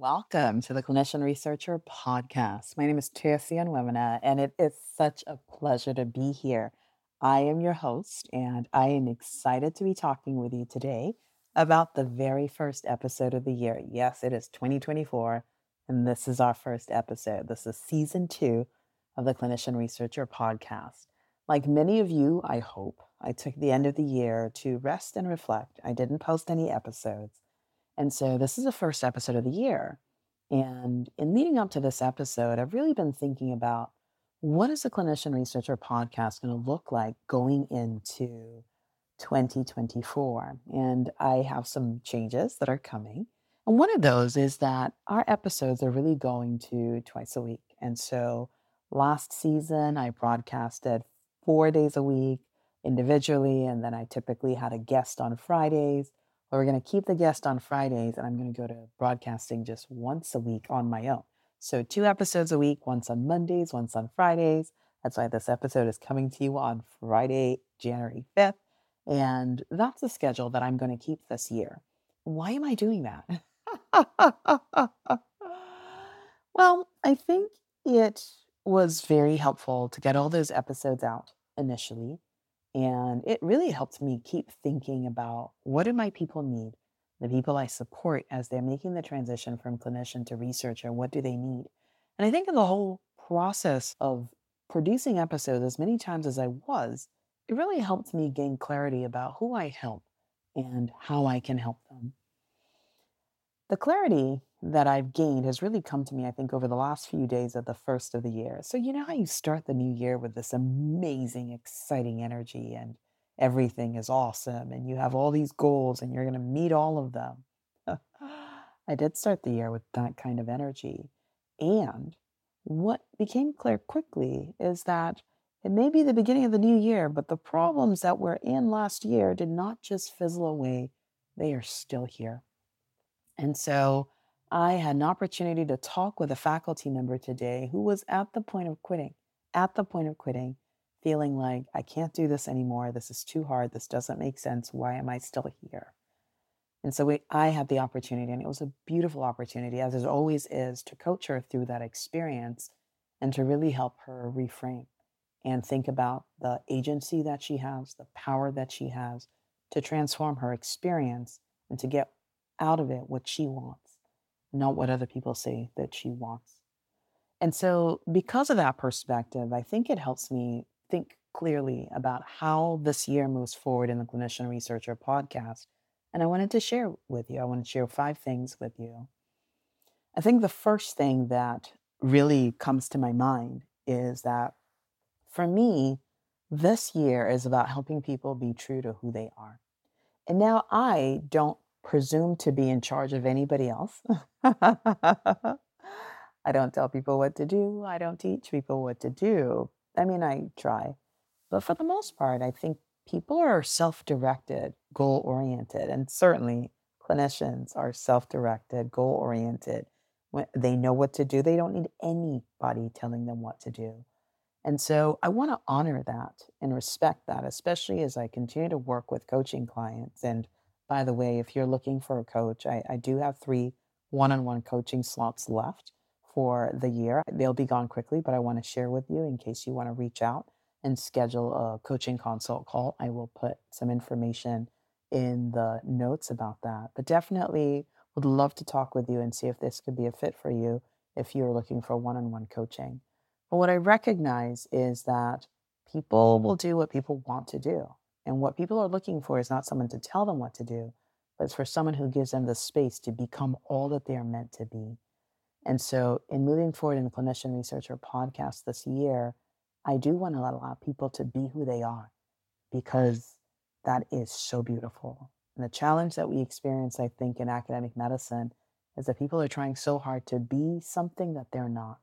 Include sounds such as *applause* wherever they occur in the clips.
Welcome to the Clinician Researcher Podcast. My name is Toyosi Onwuemene, and it is such a pleasure to be here. I am your host, and I am excited to be talking with you today about the very first episode of the year. Yes, it is 2024, and this is our first episode. This is season two of the Clinician Researcher Podcast. Like many of you, I hope, I took the end of the year to rest and reflect. I didn't post any episodes. And so this is the first episode of the year. And in leading up to this episode, I've really been thinking about what is a clinician researcher podcast going to look like going into 2024? And I have some changes that are coming. And one of those is that our episodes are really going to twice a week. And so last season, I broadcasted four days a week individually, and then I typically had a guest on Fridays. But we're going to keep the guest on Fridays, and I'm going to go to broadcasting just once a week on my own. So, two episodes a week, once on Mondays, once on Fridays. That's why this episode is coming to you on Friday, January 5th. And that's the schedule that I'm going to keep this year. Why am I doing that? *laughs* well, I think it was very helpful to get all those episodes out initially and it really helped me keep thinking about what do my people need? The people I support as they're making the transition from clinician to researcher, what do they need? And I think in the whole process of producing episodes as many times as I was, it really helped me gain clarity about who I help and how I can help them. The clarity that I've gained has really come to me, I think, over the last few days of the first of the year. So, you know how you start the new year with this amazing, exciting energy and everything is awesome and you have all these goals and you're going to meet all of them. *laughs* I did start the year with that kind of energy. And what became clear quickly is that it may be the beginning of the new year, but the problems that were in last year did not just fizzle away, they are still here. And so, I had an opportunity to talk with a faculty member today who was at the point of quitting, at the point of quitting, feeling like, I can't do this anymore. This is too hard. This doesn't make sense. Why am I still here? And so we, I had the opportunity, and it was a beautiful opportunity, as it always is, to coach her through that experience and to really help her reframe and think about the agency that she has, the power that she has to transform her experience and to get out of it what she wants not what other people say that she wants. And so, because of that perspective, I think it helps me think clearly about how this year moves forward in the Clinician Researcher podcast. And I wanted to share with you, I want to share five things with you. I think the first thing that really comes to my mind is that for me, this year is about helping people be true to who they are. And now I don't presume to be in charge of anybody else. *laughs* I don't tell people what to do. I don't teach people what to do. I mean, I try. But for the most part, I think people are self directed, goal oriented, and certainly clinicians are self directed, goal oriented. They know what to do, they don't need anybody telling them what to do. And so I want to honor that and respect that, especially as I continue to work with coaching clients and by the way, if you're looking for a coach, I, I do have three one on one coaching slots left for the year. They'll be gone quickly, but I want to share with you in case you want to reach out and schedule a coaching consult call. I will put some information in the notes about that. But definitely, would love to talk with you and see if this could be a fit for you if you're looking for one on one coaching. But what I recognize is that people will do what people want to do. And what people are looking for is not someone to tell them what to do, but it's for someone who gives them the space to become all that they are meant to be. And so, in moving forward in the Clinician Researcher podcast this year, I do want to allow people to be who they are because that is so beautiful. And the challenge that we experience, I think, in academic medicine is that people are trying so hard to be something that they're not,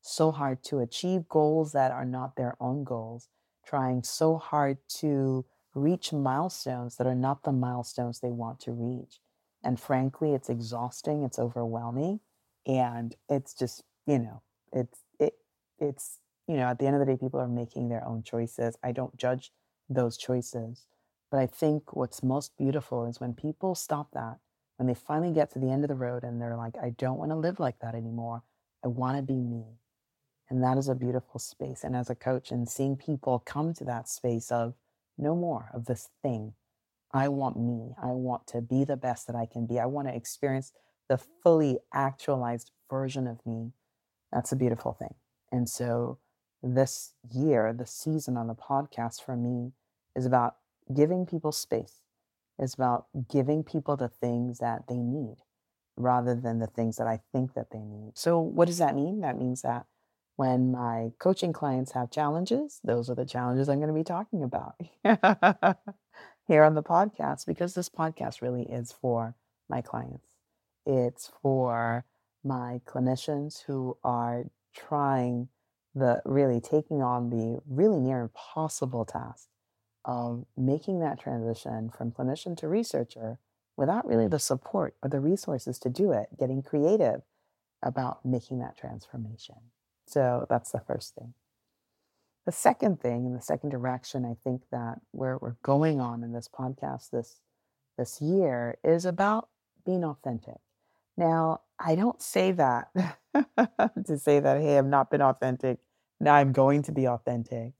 so hard to achieve goals that are not their own goals, trying so hard to reach milestones that are not the milestones they want to reach. And frankly, it's exhausting, it's overwhelming, and it's just, you know, it's it it's, you know, at the end of the day people are making their own choices. I don't judge those choices. But I think what's most beautiful is when people stop that, when they finally get to the end of the road and they're like, I don't want to live like that anymore. I want to be me. And that is a beautiful space. And as a coach, and seeing people come to that space of no more of this thing. I want me. I want to be the best that I can be. I want to experience the fully actualized version of me. That's a beautiful thing. And so, this year, the season on the podcast for me is about giving people space, is about giving people the things that they need rather than the things that I think that they need. So, what does that mean? That means that when my coaching clients have challenges, those are the challenges I'm going to be talking about *laughs* here on the podcast because this podcast really is for my clients. It's for my clinicians who are trying the really taking on the really near impossible task of making that transition from clinician to researcher without really the support or the resources to do it, getting creative about making that transformation. So that's the first thing. The second thing, in the second direction, I think that where we're going on in this podcast this this year is about being authentic. Now, I don't say that *laughs* to say that, hey, I've not been authentic. Now I'm going to be authentic.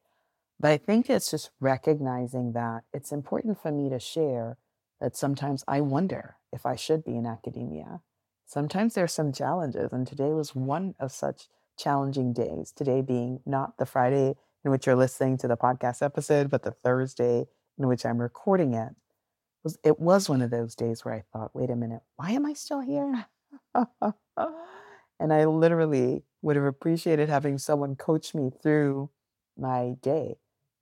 But I think it's just recognizing that it's important for me to share that sometimes I wonder if I should be in academia. Sometimes there's some challenges, and today was one of such challenging days. Today being not the Friday in which you're listening to the podcast episode, but the Thursday in which I'm recording it. It was, it was one of those days where I thought, wait a minute, why am I still here? *laughs* and I literally would have appreciated having someone coach me through my day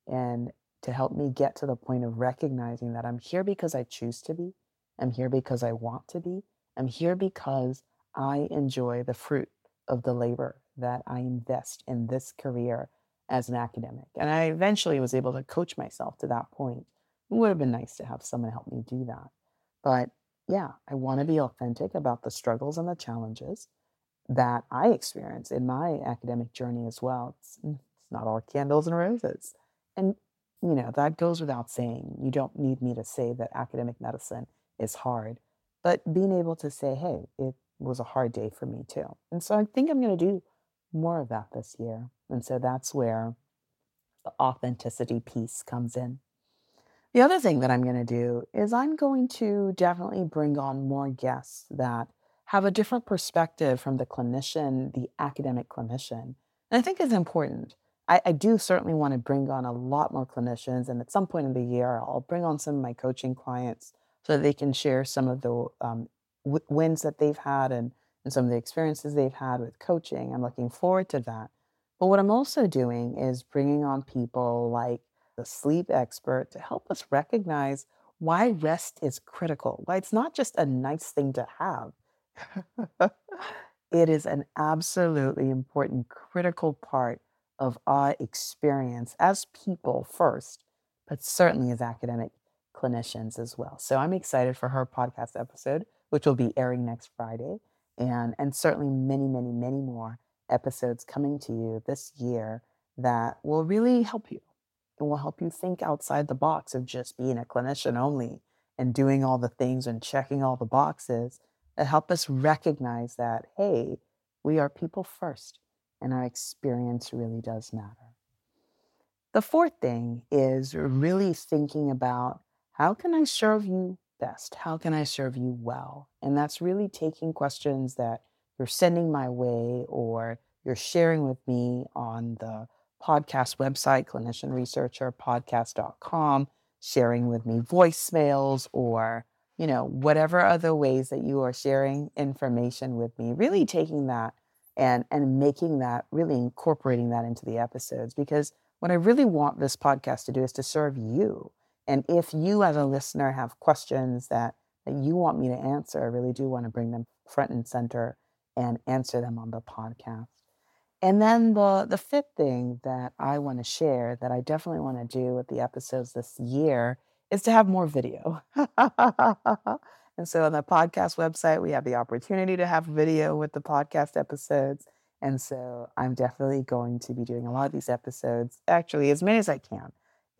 and to help me get to the point of recognizing that I'm here because I choose to be. I'm here because I want to be. I'm here because I enjoy the fruit of the labor that I invest in this career as an academic. And I eventually was able to coach myself to that point. It would have been nice to have someone help me do that. But yeah, I want to be authentic about the struggles and the challenges that I experience in my academic journey as well. It's, mm, it's not all candles and roses. And, you know, that goes without saying. You don't need me to say that academic medicine is hard, but being able to say, hey, it was a hard day for me too. And so I think I'm going to do more of that this year. And so that's where the authenticity piece comes in. The other thing that I'm going to do is I'm going to definitely bring on more guests that have a different perspective from the clinician, the academic clinician. And I think it's important. I, I, do certainly want to bring on a lot more clinicians. And at some point in the year, I'll bring on some of my coaching clients so that they can share some of the um, w- wins that they've had and and some of the experiences they've had with coaching. I'm looking forward to that. But what I'm also doing is bringing on people like the sleep expert to help us recognize why rest is critical, why it's not just a nice thing to have. *laughs* it is an absolutely important, critical part of our experience as people first, but certainly as academic clinicians as well. So I'm excited for her podcast episode, which will be airing next Friday and and certainly many many many more episodes coming to you this year that will really help you. And will help you think outside the box of just being a clinician only and doing all the things and checking all the boxes that help us recognize that hey we are people first and our experience really does matter. The fourth thing is really thinking about how can i serve you best? How can I serve you well? And that's really taking questions that you're sending my way or you're sharing with me on the podcast website, clinicianresearcherpodcast.com, sharing with me voicemails or, you know, whatever other ways that you are sharing information with me, really taking that and and making that really incorporating that into the episodes because what I really want this podcast to do is to serve you. And if you as a listener have questions that that you want me to answer, I really do want to bring them front and center and answer them on the podcast. And then the the fifth thing that I want to share that I definitely want to do with the episodes this year is to have more video. *laughs* and so on the podcast website, we have the opportunity to have video with the podcast episodes. And so I'm definitely going to be doing a lot of these episodes, actually, as many as I can.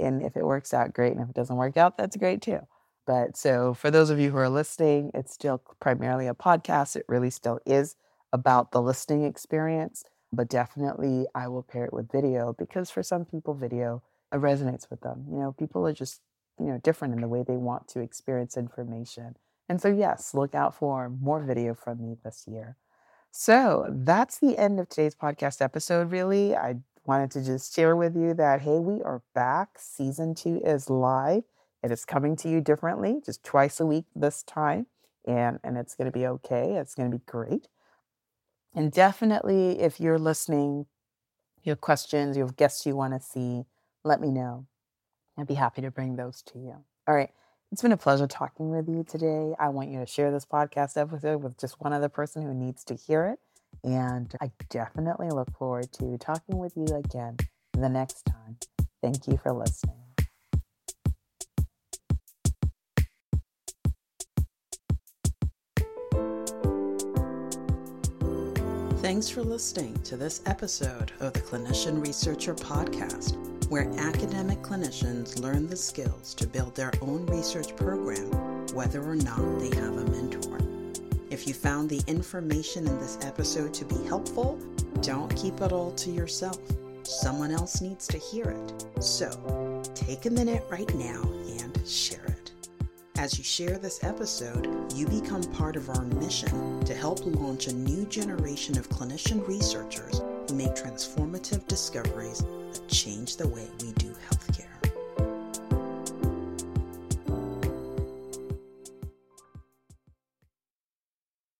And if it works out, great. And if it doesn't work out, that's great too. But so for those of you who are listening, it's still primarily a podcast. It really still is about the listening experience. But definitely, I will pair it with video because for some people, video resonates with them. You know, people are just, you know, different in the way they want to experience information. And so, yes, look out for more video from me this year. So that's the end of today's podcast episode, really. I wanted to just share with you that, hey, we are back. Season two is live. It is coming to you differently, just twice a week this time. And, and it's going to be okay. It's going to be great. And definitely, if you're listening, you have questions, you have guests you want to see, let me know. I'd be happy to bring those to you. All right. It's been a pleasure talking with you today. I want you to share this podcast episode with just one other person who needs to hear it. And I definitely look forward to talking with you again the next time. Thank you for listening. Thanks for listening to this episode of the Clinician Researcher Podcast, where academic clinicians learn the skills to build their own research program, whether or not they have a mentor. If you found the information in this episode to be helpful, don't keep it all to yourself. Someone else needs to hear it. So take a minute right now and share it. As you share this episode, you become part of our mission to help launch a new generation of clinician researchers who make transformative discoveries that change the way